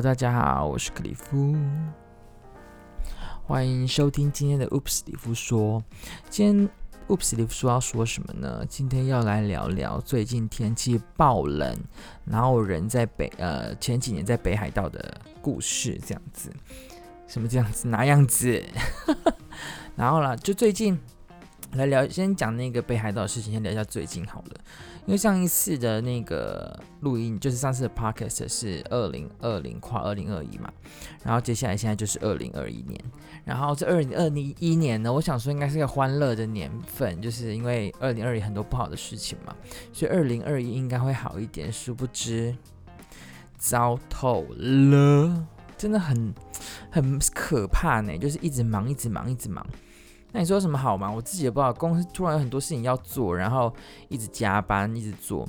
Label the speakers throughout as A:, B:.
A: 大家好，我是克里夫，欢迎收听今天的 Oops 里夫说。今天 Oops 里夫说要说什么呢？今天要来聊聊最近天气爆冷，然后人在北呃前几年在北海道的故事，这样子，什么这样子哪样子？然后啦，就最近。来聊，先讲那个北海道的事情，先聊一下最近好了。因为上一次的那个录音，就是上次的 podcast 是二零二零跨二零二一嘛，然后接下来现在就是二零二一年，然后这二零二一年呢，我想说应该是个欢乐的年份，就是因为二零二一很多不好的事情嘛，所以二零二一应该会好一点。殊不知，糟透了，真的很很可怕呢，就是一直忙，一直忙，一直忙。那你说什么好嘛？我自己也不知道，公司突然有很多事情要做，然后一直加班，一直做，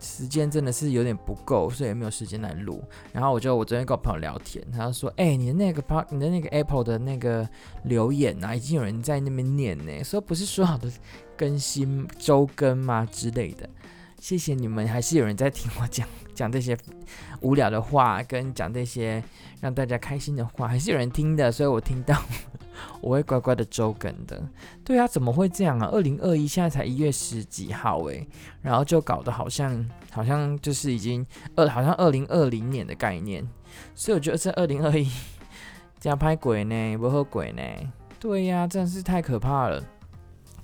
A: 时间真的是有点不够，所以也没有时间来录。然后我就我昨天跟我朋友聊天，他就说：“哎、你的那个 part，你的那个 Apple 的那个留言啊，已经有人在那边念呢，说不是说好的更新周更吗之类的。”谢谢你们，还是有人在听我讲讲这些 无聊的话，跟讲这些让大家开心的话，还是有人听的，所以我听到我会乖乖的周更的。对啊，怎么会这样啊？二零二一现在才一月十几号诶，然后就搞得好像好像就是已经二好像二零二零年的概念，所以我觉得这二零二一 加拍鬼呢，不合鬼呢？对呀、真的是太可怕了。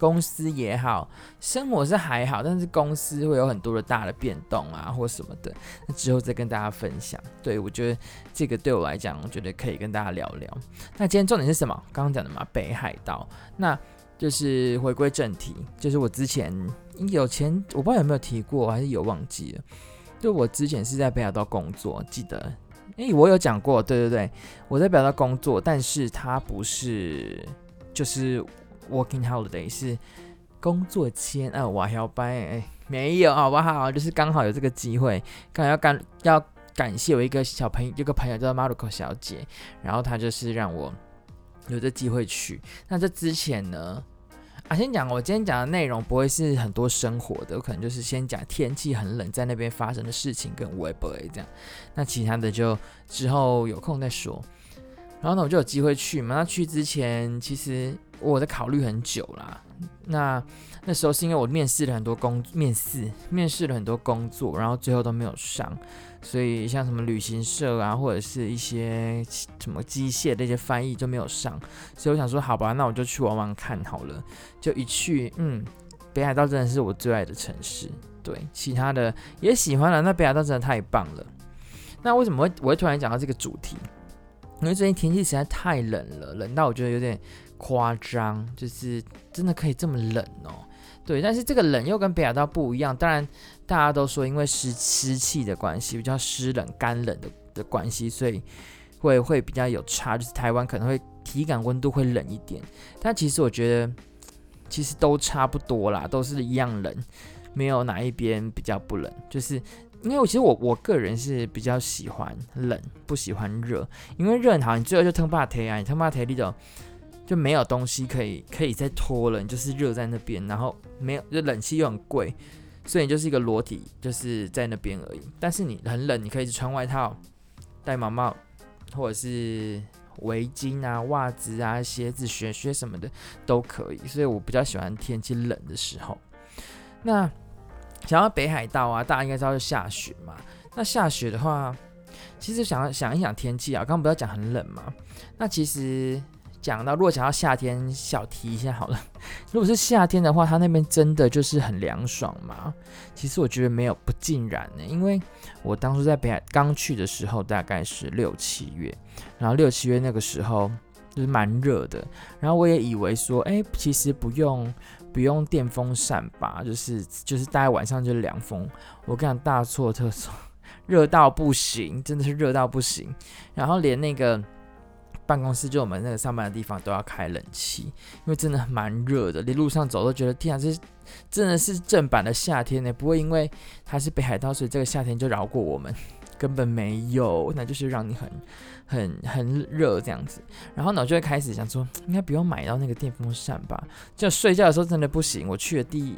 A: 公司也好，生活是还好，但是公司会有很多的大的变动啊，或什么的，那之后再跟大家分享。对，我觉得这个对我来讲，我觉得可以跟大家聊聊。那今天重点是什么？刚刚讲的嘛，北海道。那就是回归正题，就是我之前有前我不知道有没有提过，还是有忘记了。就我之前是在北海道工作，记得，诶、我有讲过，对对对，我在北海道工作，但是它不是，就是。Working holiday 是工作签啊，我还要掰哎，没有好不好？就是刚好有这个机会，刚好要感要感谢我一个小朋友，一个朋友叫做 Maruko 小姐，然后她就是让我有这机会去。那这之前呢，啊，先讲我今天讲的内容不会是很多生活的，我可能就是先讲天气很冷，在那边发生的事情跟 Web 这样，那其他的就之后有空再说。然后呢，我就有机会去嘛。那去之前，其实我在考虑很久啦。那那时候是因为我面试了很多工，面试面试了很多工作，然后最后都没有上。所以像什么旅行社啊，或者是一些什么机械的一些翻译就没有上。所以我想说，好吧，那我就去玩玩看好了。就一去，嗯，北海道真的是我最爱的城市。对，其他的也喜欢了。那北海道真的太棒了。那为什么会我会突然讲到这个主题？因为最近天气实在太冷了，冷到我觉得有点夸张，就是真的可以这么冷哦。对，但是这个冷又跟北海道不一样。当然，大家都说因为湿湿气的关系，比较湿冷、干冷的的关系，所以会会比较有差。就是台湾可能会体感温度会冷一点，但其实我觉得其实都差不多啦，都是一样冷，没有哪一边比较不冷，就是。因为我其实我我个人是比较喜欢冷，不喜欢热。因为热好，你最后就腾把腿啊，你腾把腿里头就没有东西可以可以再脱了，你就是热在那边，然后没有就冷气又很贵，所以你就是一个裸体，就是在那边而已。但是你很冷，你可以穿外套、戴毛帽，或者是围巾啊、袜子啊、鞋子、雪靴什么的都可以。所以我比较喜欢天气冷的时候。那。想到北海道啊，大家应该知道是下雪嘛。那下雪的话，其实想想一想天气啊，刚刚不要讲很冷嘛。那其实讲到，如果想要夏天，小提一下好了。如果是夏天的话，它那边真的就是很凉爽嘛。其实我觉得没有不尽然呢，因为我当初在北海刚去的时候，大概是六七月，然后六七月那个时候就是蛮热的。然后我也以为说，哎，其实不用。不用电风扇吧，就是就是大概晚上就凉风。我跟你讲，大错特错，热到不行，真的是热到不行。然后连那个办公室，就我们那个上班的地方都要开冷气，因为真的蛮热的。连路上走都觉得天啊，这真的是正版的夏天呢。不会因为它是北海道，所以这个夏天就饶过我们。根本没有，那就是让你很、很、很热这样子。然后呢，我就会开始想说，应该不用买到那个电风扇吧？就睡觉的时候真的不行。我去了第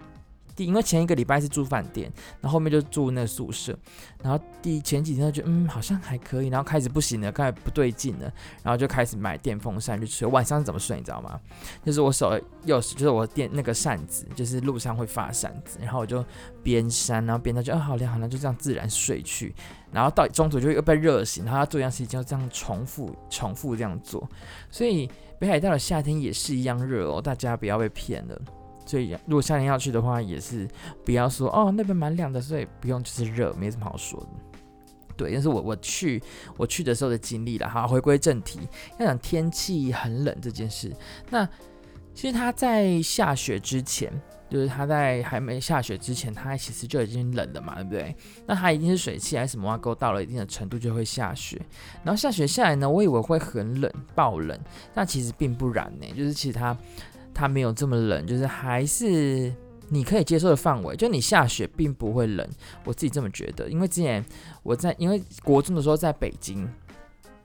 A: 第因为前一个礼拜是住饭店，然后后面就住那宿舍，然后第前几天就觉得嗯好像还可以，然后开始不行了，开始不对劲了，然后就开始买电风扇去吹。晚上怎么睡你知道吗？就是我手右手就是我电那个扇子，就是路上会发扇子，然后我就边扇然后边到就啊好凉好凉，就这样自然睡去，然后到中途就又被热醒，然后要做一样事情就这样重复重复这样做，所以北海道的夏天也是一样热哦，大家不要被骗了。所以，如果夏天要去的话，也是不要说哦，那边蛮凉的，所以不用就是热，没什么好说的。对，但是我我去我去的时候的经历了。好，回归正题，要讲天气很冷这件事。那其实它在下雪之前，就是它在还没下雪之前，它其实就已经冷了嘛，对不对？那它一定是水汽还是什么挖沟到了一定的程度就会下雪。然后下雪下来呢，我以为会很冷，爆冷，但其实并不然呢，就是其实它。它没有这么冷，就是还是你可以接受的范围。就你下雪并不会冷，我自己这么觉得。因为之前我在因为国中的时候在北京，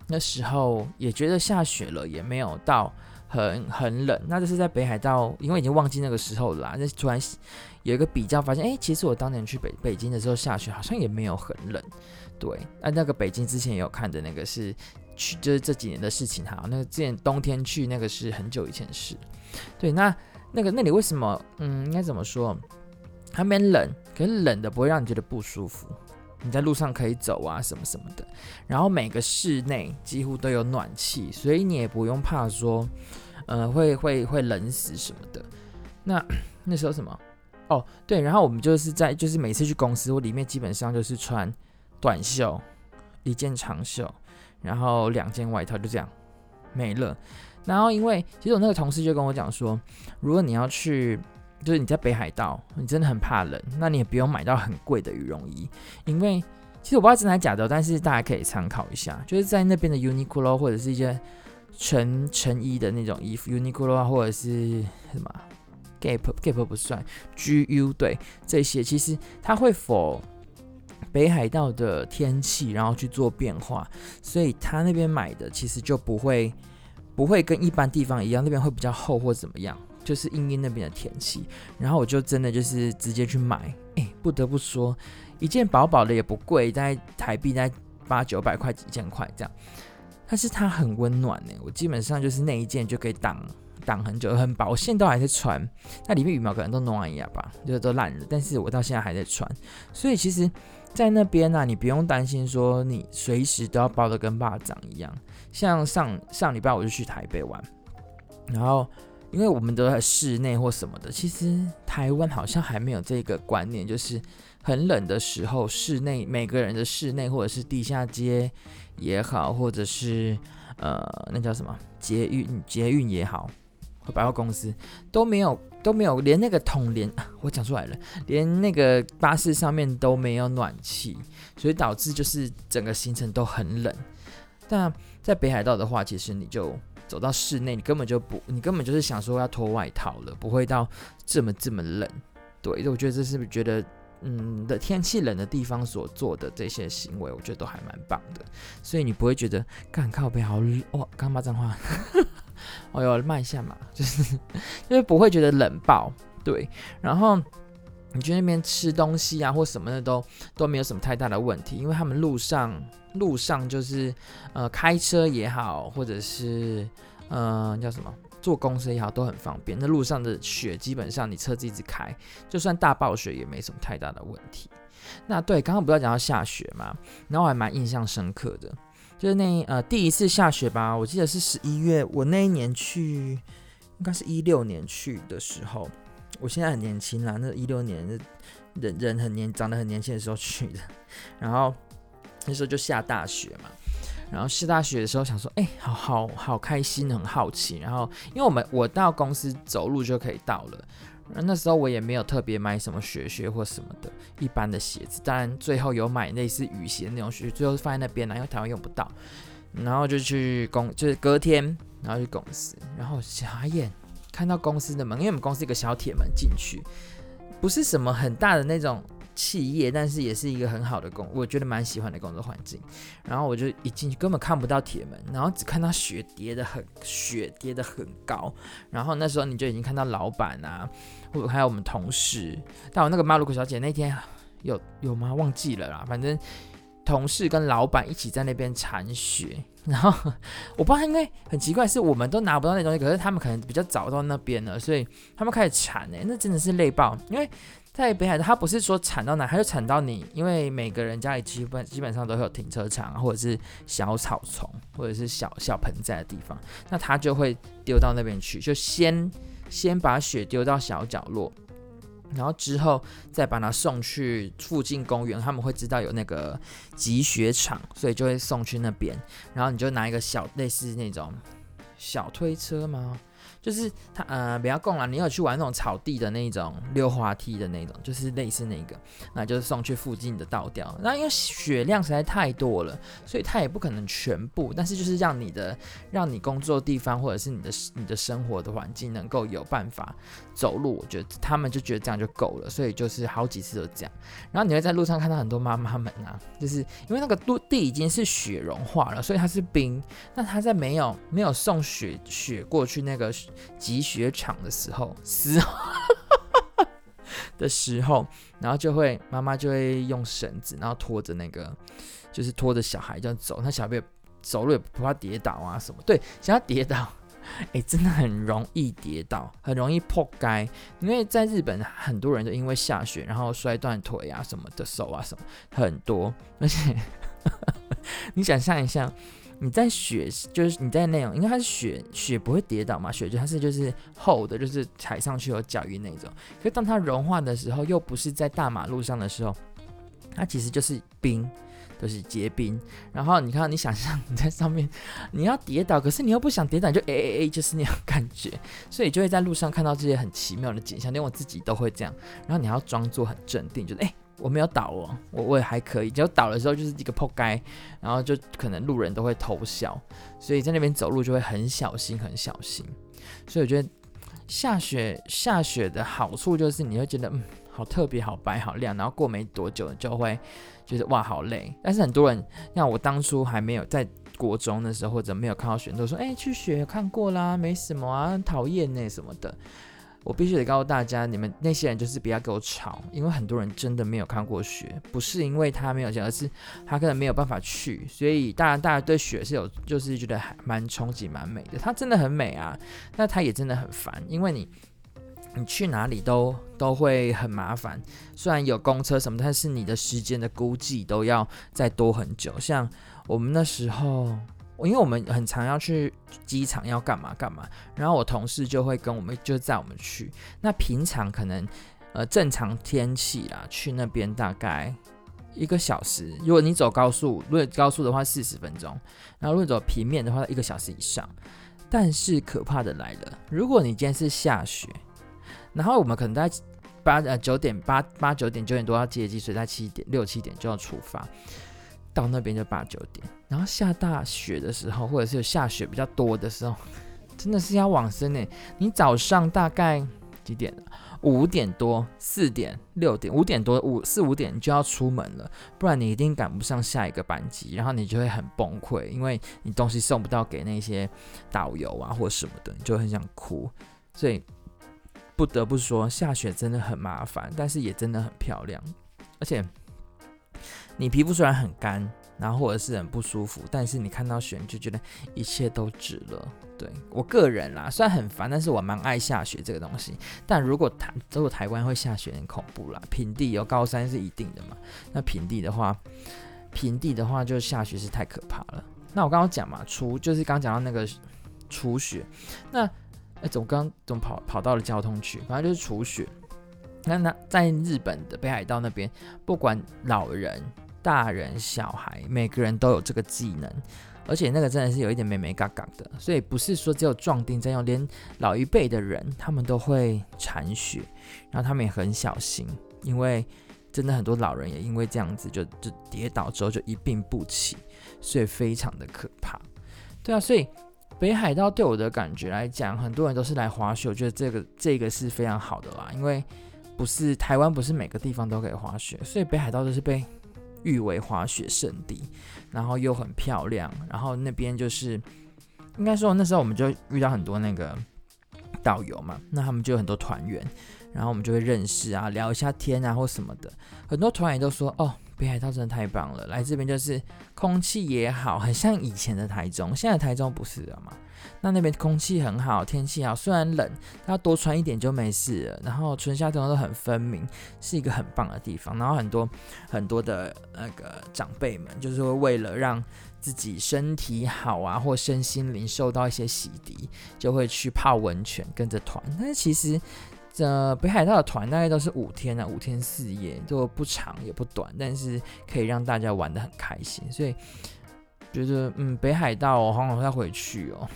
A: 那时候也觉得下雪了，也没有到很很冷。那就是在北海道，因为已经忘记那个时候了啦。那突然有一个比较，发现哎，其实我当年去北北京的时候下雪好像也没有很冷。对，那那个北京之前也有看的那个是去，就是这几年的事情哈。那个之前冬天去那个是很久以前的事。对，那那个那里为什么？嗯，应该怎么说？还没冷，可是冷的不会让你觉得不舒服。你在路上可以走啊，什么什么的。然后每个室内几乎都有暖气，所以你也不用怕说，呃，会会会冷死什么的。那那时候什么？哦，对，然后我们就是在就是每次去公司，我里面基本上就是穿短袖，一件长袖，然后两件外套，就这样没了。然后，因为其实我那个同事就跟我讲说，如果你要去，就是你在北海道，你真的很怕冷，那你也不用买到很贵的羽绒衣，因为其实我不知道真的还假的，但是大家可以参考一下，就是在那边的 Uniqlo 或者是一些成成衣的那种衣服，Uniqlo 或者是什么 Gap Gap 不算，GU 对这些，其实它会否北海道的天气，然后去做变化，所以他那边买的其实就不会。不会跟一般地方一样，那边会比较厚或怎么样，就是因应那边的天气。然后我就真的就是直接去买，哎，不得不说，一件薄薄的也不贵，在台币在八九百块几千块这样，但是它很温暖呢。我基本上就是那一件就可以挡挡很久，很薄，我现在都还在穿。那里面羽毛可能都弄完一样吧，就是都烂了，但是我到现在还在穿。所以其实，在那边呢、啊，你不用担心说你随时都要包的跟巴掌一样。像上上礼拜我就去台北玩，然后因为我们都在室内或什么的，其实台湾好像还没有这个观念，就是很冷的时候，室内每个人的室内或者是地下街也好，或者是呃那叫什么捷运捷运也好，百货公司都没有都没有，连那个桶连我讲出来了，连那个巴士上面都没有暖气，所以导致就是整个行程都很冷，但。在北海道的话，其实你就走到室内，你根本就不，你根本就是想说要脱外套了，不会到这么这么冷。对，我觉得这是不是觉得，嗯，的天气冷的地方所做的这些行为，我觉得都还蛮棒的。所以你不会觉得干靠北好冷哇，刚骂脏话，哦哟，慢一下嘛，就是就是不会觉得冷爆。对，然后。你去那边吃东西啊，或什么的都都没有什么太大的问题，因为他们路上路上就是呃开车也好，或者是呃叫什么坐公车也好，都很方便。那路上的雪基本上你车子一直开，就算大暴雪也没什么太大的问题。那对，刚刚不是讲到下雪嘛，然后我还蛮印象深刻的，就是那呃第一次下雪吧，我记得是十一月，我那一年去应该是一六年去的时候。我现在很年轻啦，那一六年人人很年长得很年轻的时候去的，然后那时候就下大雪嘛，然后下大雪的时候想说，哎、好好好开心，很好奇。然后因为我们我到公司走路就可以到了，那时候我也没有特别买什么雪靴或什么的，一般的鞋子。当然最后有买类似雨鞋那种靴，最后放在那边了，因为台湾用不到。然后就去公，就是隔天，然后去公司，然后傻眼。看到公司的门，因为我们公司一个小铁门进去，不是什么很大的那种企业，但是也是一个很好的工，我觉得蛮喜欢的工作环境。然后我就一进去根本看不到铁门，然后只看到雪叠得很，雪叠得很高。然后那时候你就已经看到老板啊，或者还有我们同事。但我那个马鲁克小姐那天有有吗？忘记了啦。反正同事跟老板一起在那边铲雪。然后我不知道，因为很奇怪，是我们都拿不到那东西，可是他们可能比较早到那边了，所以他们开始铲哎，那真的是累爆。因为在北海道，他不是说铲到哪，他就铲到你，因为每个人家里基本基本上都会有停车场，或者是小草丛，或者是小小盆栽的地方，那他就会丢到那边去，就先先把雪丢到小角落。然后之后再把它送去附近公园，他们会知道有那个积雪场，所以就会送去那边。然后你就拿一个小类似那种小推车吗？就是他呃，不要供了。你有去玩那种草地的那种溜滑梯的那种，就是类似那个，那就是送去附近的倒掉。那因为雪量实在太多了，所以他也不可能全部，但是就是让你的让你工作地方或者是你的你的生活的环境能够有办法走路。我觉得他们就觉得这样就够了，所以就是好几次都这样。然后你会在路上看到很多妈妈们啊，就是因为那个陆地已经是雪融化了，所以它是冰。那他在没有没有送雪雪过去那个。积雪场的时候，时候 的时候，然后就会妈妈就会用绳子，然后拖着那个，就是拖着小孩这样走。那小孩走路也不怕跌倒啊什么？对，想要跌倒，哎、真的很容易跌倒，很容易破街。因为在日本，很多人都因为下雪，然后摔断腿啊什么的，手啊什么很多。而且你想象一下。你在雪，就是你在那种，因为它是雪，雪不会跌倒嘛，雪就它是就是厚的，就是踩上去有脚印那种。可是当它融化的时候，又不是在大马路上的时候，它其实就是冰，都、就是结冰。然后你看，你想象你在上面，你要跌倒，可是你又不想跌倒，就哎哎哎，就是那种感觉。所以就会在路上看到这些很奇妙的景象，连我自己都会这样。然后你要装作很镇定，就是哎。我没有倒哦，我我也还可以。只要倒的时候就是一个扑街，然后就可能路人都会偷笑，所以在那边走路就会很小心，很小心。所以我觉得下雪下雪的好处就是你会觉得嗯，好特别，好白，好亮。然后过没多久就会觉得哇好累。但是很多人像我当初还没有在国中的时候或者没有看到雪，都说哎去雪看过啦，没什么啊，讨厌那什么的。我必须得告诉大家，你们那些人就是不要给我吵，因为很多人真的没有看过雪，不是因为他没有钱，而是他可能没有办法去。所以当然，大家对雪是有，就是觉得还蛮憧憬、蛮美的。它真的很美啊，那它也真的很烦，因为你你去哪里都都会很麻烦。虽然有公车什么，但是你的时间的估计都要再多很久。像我们那时候。因为我们很常要去机场，要干嘛干嘛，然后我同事就会跟我们就载我们去。那平常可能呃正常天气啦，去那边大概一个小时。如果你走高速，如果高速的话四十分钟，然后如果走平面的话一个小时以上。但是可怕的来了，如果你今天是下雪，然后我们可能在八呃九点八八九点九点多要接机，所以在七点六七点就要出发。到那边就八九点，然后下大雪的时候，或者是下雪比较多的时候，真的是要往生呢。你早上大概几点？五点多、四点、六点、五点多、五四五点就要出门了，不然你一定赶不上下一个班机，然后你就会很崩溃，因为你东西送不到给那些导游啊或什么的，你就很想哭。所以不得不说，下雪真的很麻烦，但是也真的很漂亮，而且。你皮肤虽然很干，然后或者是很不舒服，但是你看到雪你就觉得一切都值了。对，我个人啦，虽然很烦，但是我蛮爱下雪这个东西。但如果台如果台湾会下雪很恐怖啦，平地有高山是一定的嘛。那平地的话，平地的话就下雪是太可怕了。那我刚刚讲嘛，除就是刚讲到那个除雪，那哎，怎么刚怎么跑跑到了交通区？反正就是除雪。那那在日本的北海道那边，不管老人。大人小孩每个人都有这个技能，而且那个真的是有一点美美嘎嘎的，所以不是说只有壮丁在用，连老一辈的人他们都会铲雪，然后他们也很小心，因为真的很多老人也因为这样子就就跌倒之后就一病不起，所以非常的可怕。对啊，所以北海道对我的感觉来讲，很多人都是来滑雪，我觉得这个这个是非常好的啦，因为。不是台湾，不是每个地方都可以滑雪，所以北海道都是被誉为滑雪圣地，然后又很漂亮，然后那边就是应该说那时候我们就遇到很多那个导游嘛，那他们就有很多团员，然后我们就会认识啊，聊一下天啊或什么的，很多团员都说哦。北海道真的太棒了，来这边就是空气也好，很像以前的台中。现在台中不是了嘛？那那边空气很好，天气好，虽然冷，它多穿一点就没事了。然后春夏秋冬都很分明，是一个很棒的地方。然后很多很多的那个长辈们，就是会为了让自己身体好啊，或身心灵受到一些洗涤，就会去泡温泉，跟着团。但是其实。这北海道的团大概都是五天啊，五天四夜，都不长也不短，但是可以让大家玩得很开心，所以觉得嗯，北海道我好想再回去哦，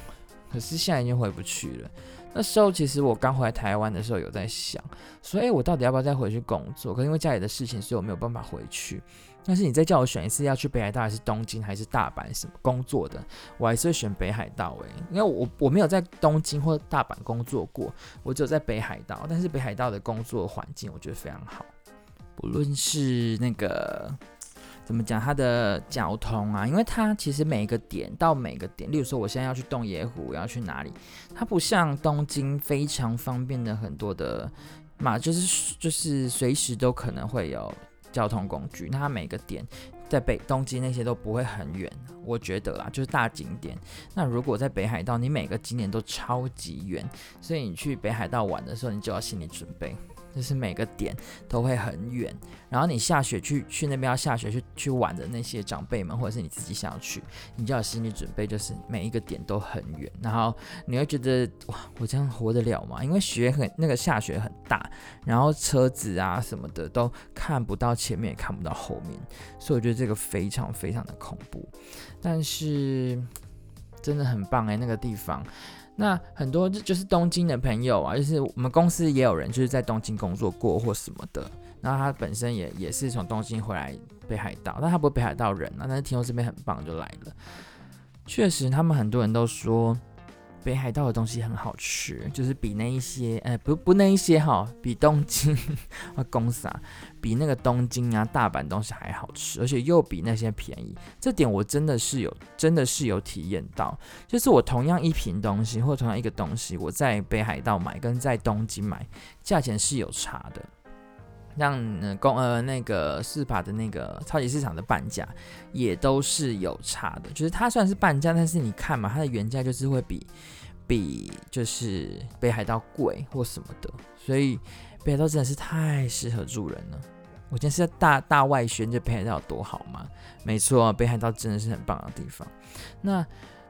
A: 可是现在已经回不去了。那时候其实我刚回来台湾的时候有在想，所以我到底要不要再回去工作？可是因为家里的事情，所以我没有办法回去。但是你再叫我选一次，要去北海道还是东京还是大阪什么工作的，我还是会选北海道诶、因为我我没有在东京或大阪工作过，我只有在北海道。但是北海道的工作环境我觉得非常好，不论是那个怎么讲，它的交通啊，因为它其实每个点到每个点，例如说我现在要去洞爷湖，要去哪里，它不像东京非常方便的很多的嘛，就是就是随时都可能会有。交通工具，那它每个点在北东京那些都不会很远，我觉得啦，就是大景点。那如果在北海道，你每个景点都超级远，所以你去北海道玩的时候，你就要心理准备。就是每个点都会很远，然后你下雪去去那边要下雪去去玩的那些长辈们，或者是你自己想要去，你就要心理准备，就是每一个点都很远，然后你会觉得哇，我这样活得了吗？因为雪很那个下雪很大，然后车子啊什么的都看不到前面，也看不到后面，所以我觉得这个非常非常的恐怖，但是真的很棒诶、那个地方。那很多就是东京的朋友啊，就是我们公司也有人就是在东京工作过或什么的，那他本身也也是从东京回来北海道，但他不是北海道人啊，但是听说这边很棒就来了。确实，他们很多人都说。北海道的东西很好吃，就是比那一些，呃，不不那一些哈，比东京啊 公司啊，比那个东京啊大阪东西还好吃，而且又比那些便宜。这点我真的是有，真的是有体验到。就是我同样一瓶东西，或同样一个东西，我在北海道买跟在东京买，价钱是有差的。像呃公呃那个四把的那个超级市场的半价也都是有差的，就是它算是半价，但是你看嘛，它的原价就是会比比就是北海道贵或什么的，所以北海道真的是太适合住人了。我今天是在大大外宣，这北海道有多好吗？没错，北海道真的是很棒的地方。那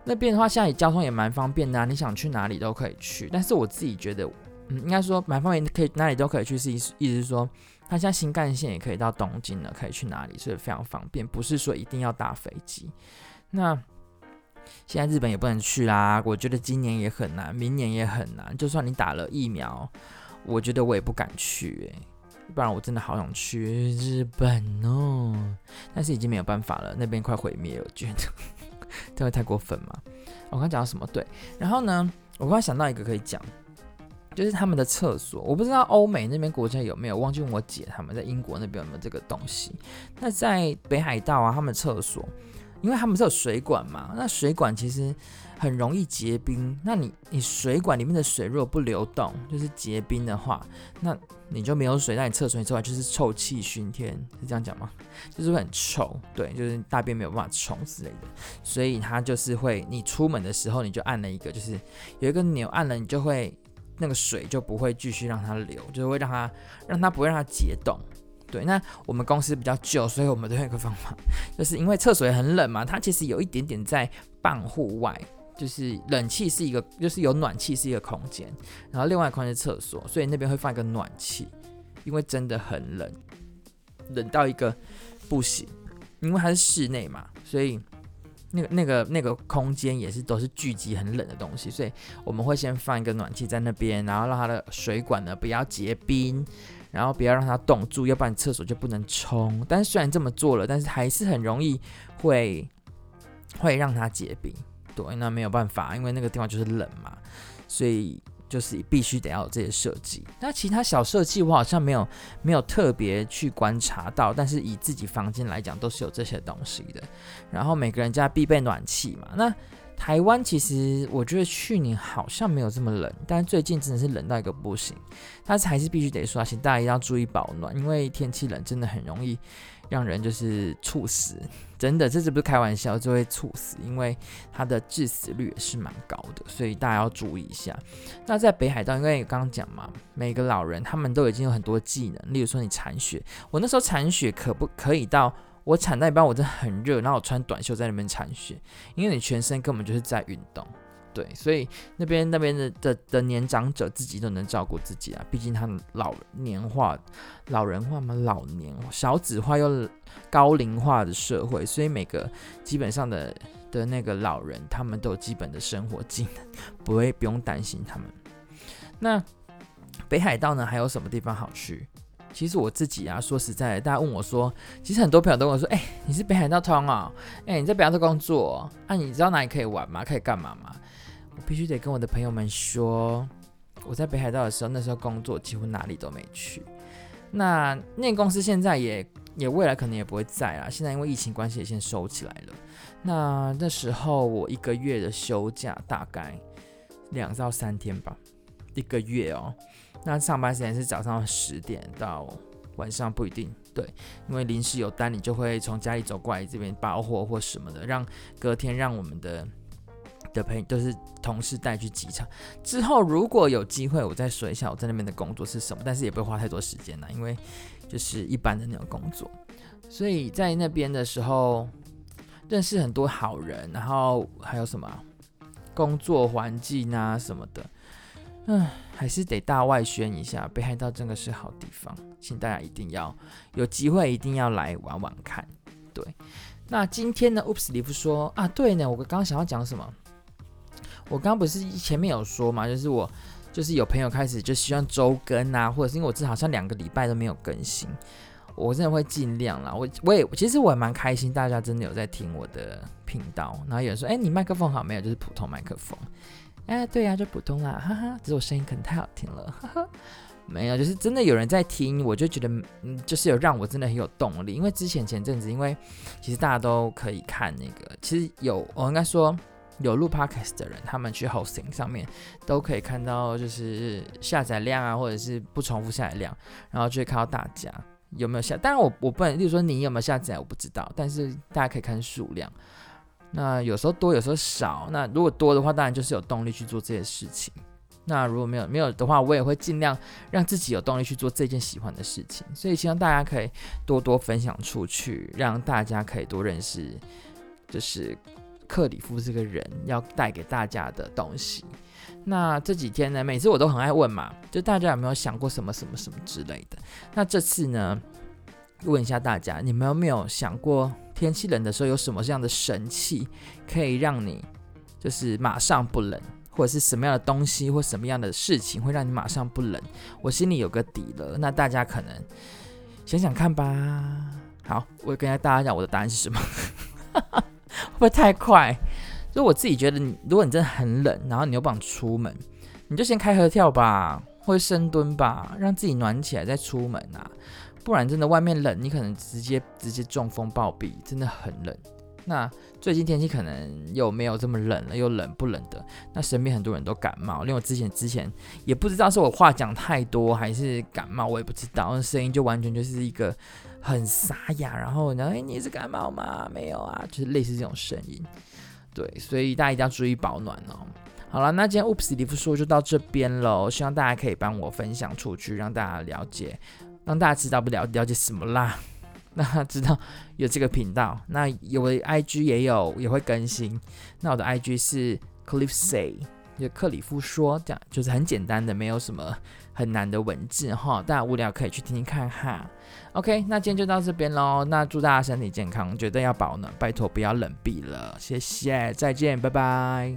A: 那边的话，现在交通也蛮方便的啊，你想去哪里都可以去。但是我自己觉得，嗯，应该说蛮方便，可以哪里都可以去，是意思意思是说。它现在新干线也可以到东京了，可以去哪里，所以非常方便，不是说一定要搭飞机。那现在日本也不能去啦，我觉得今年也很难，明年也很难。就算你打了疫苗，我觉得我也不敢去，欸，不然我真的好想去日本哦。但是已经没有办法了，那边快毁灭了，我觉得这会太过分嘛。我刚讲到什么？对，然后呢，我刚想到一个可以讲。就是他们的厕所，我不知道欧美那边国家有没有，忘记问我姐他们在英国那边有没有这个东西。那在北海道啊，他们厕所，因为他们是有水管嘛，那水管其实很容易结冰。那你你水管里面的水如果不流动，就是结冰的话，那你就没有水，那你厕所里之外就是臭气熏天，是这样讲吗？就是会很臭，对，就是大便没有办法冲之类的。所以它就是会，你出门的时候你就按了一个，就是有一个钮按了，你就会。那个水就不会继续让它流，就是会让它让它不会让它结冻。对，那我们公司比较旧，所以我们都有一个方法，就是因为厕所也很冷嘛，它其实有一点点在半户外，就是冷气是一个，就是有暖气是一个空间，然后另外一块是厕所，所以那边会放一个暖气，因为真的很冷，冷到一个不行，因为它是室内嘛，所以。那个、那个、那个空间也是都是聚集很冷的东西，所以我们会先放一个暖气在那边，然后让它的水管呢不要结冰，然后不要让它冻住，要不然厕所就不能冲。但是虽然这么做了，但是还是很容易会会让它结冰。对，那没有办法，因为那个地方就是冷嘛，所以。就是必须得要有这些设计。那其他小设计我好像没有没有特别去观察到，但是以自己房间来讲，都是有这些东西的。然后每个人家必备暖气嘛，那。台湾其实我觉得去年好像没有这么冷，但最近真的是冷到一个不行。但是还是必须得说，请大家一定要注意保暖，因为天气冷真的很容易让人就是猝死，真的，这是不是开玩笑就会猝死，因为它的致死率也是蛮高的，所以大家要注意一下。那在北海道，因为刚刚讲嘛，每个老人他们都已经有很多技能，例如说你铲雪，我那时候铲雪可不可以到？我铲到一半，我真的很热，然后我穿短袖在那边铲雪，因为你全身根本就是在运动，对，所以那边那边的的的年长者自己都能照顾自己啊，毕竟他们老年化、老人化嘛，老年少子化又高龄化的社会，所以每个基本上的的那个老人，他们都有基本的生活技能，不会不用担心他们。那北海道呢，还有什么地方好去？其实我自己啊，说实在的，大家问我说，其实很多朋友都问我说，哎、你是北海道通啊？哎、你在北海道工作，啊，你知道哪里可以玩吗？可以干嘛吗？我必须得跟我的朋友们说，我在北海道的时候，那时候工作几乎哪里都没去。那那公司现在也也未来可能也不会在啦，现在因为疫情关系也先收起来了。那那时候我一个月的休假大概两到三天吧，一个月哦。那上班时间是早上十点到晚上不一定，对，因为临时有单，你就会从家里走过来这边包货或什么的，让隔天让我们的的朋友都是同事带去机场。之后如果有机会，我再说一下我在那边的工作是什么，但是也不会花太多时间啦，因为就是一般的那种工作。所以在那边的时候认识很多好人，然后还有什么工作环境啊什么的。嗯，还是得大外宣一下，北海道真的是好地方，请大家一定要有机会一定要来玩玩看。对，那今天呢，Oops 里夫说啊，对呢，我刚刚想要讲什么？我刚刚不是前面有说嘛，就是我就是有朋友开始就希望周更啊，或者是因为我这好像两个礼拜都没有更新，我真的会尽量啦。我我也其实我也蛮开心，大家真的有在听我的频道，然后有人说，哎，你麦克风好没有？就是普通麦克风。哎，对呀、就普通啦，哈哈，只是我声音可能太好听了，哈哈，没有，就是真的有人在听，我就觉得，嗯，就是有让我真的很有动力，因为之前前阵子，因为其实大家都可以看那个，其实有，我应该说有录 podcast 的人，他们去 hosting 上面都可以看到，就是下载量啊，或者是不重复下载量，然后就会看到大家有没有下，当然我我不能，例如说你有没有下载，我不知道，但是大家可以看数量。那有时候多，有时候少。那如果多的话，当然就是有动力去做这些事情。那如果没有没有的话，我也会尽量让自己有动力去做这件喜欢的事情。所以希望大家可以多多分享出去，让大家可以多认识，就是克里夫这个人要带给大家的东西。那这几天呢，每次我都很爱问嘛，就大家有没有想过什么什么什么之类的。那这次呢，问一下大家，你们有没有想过？天气冷的时候有什么这样的神器可以让你就是马上不冷，或者是什么样的东西或什么样的事情会让你马上不冷？我心里有个底了，那大家可能想想看吧。好，我跟大家讲我的答案是什么，会不会太快？就我自己觉得，如果你真的很冷，然后你又不想出门，你就先开合跳吧，或者深蹲吧，让自己暖起来再出门啊。不然真的外面冷，你可能直接直接中风暴毙，真的很冷。那最近天气可能又没有这么冷了，又冷不冷的。那身边很多人都感冒，因为我之前之前也不知道是我话讲太多还是感冒，我也不知道。那声音就完全就是一个很沙哑，然后然后哎，你是感冒吗？没有啊，就是类似这种声音。对，所以大家一定要注意保暖哦。好了，那今天 Oops 里夫说就到这边喽，希望大家可以帮我分享出去，让大家了解。让大家知道不了了解什么啦，那知道有这个频道，那有的 IG 也有也会更新。那我的 IG 是 Cliff Say，就克里夫说这样就是很简单的没有什么很难的文字哈大家无聊可以去听听看哈。Ok 那今天就到这边喽那祝大家身体健康绝对要保暖拜托不要冷毙了谢谢再见拜拜。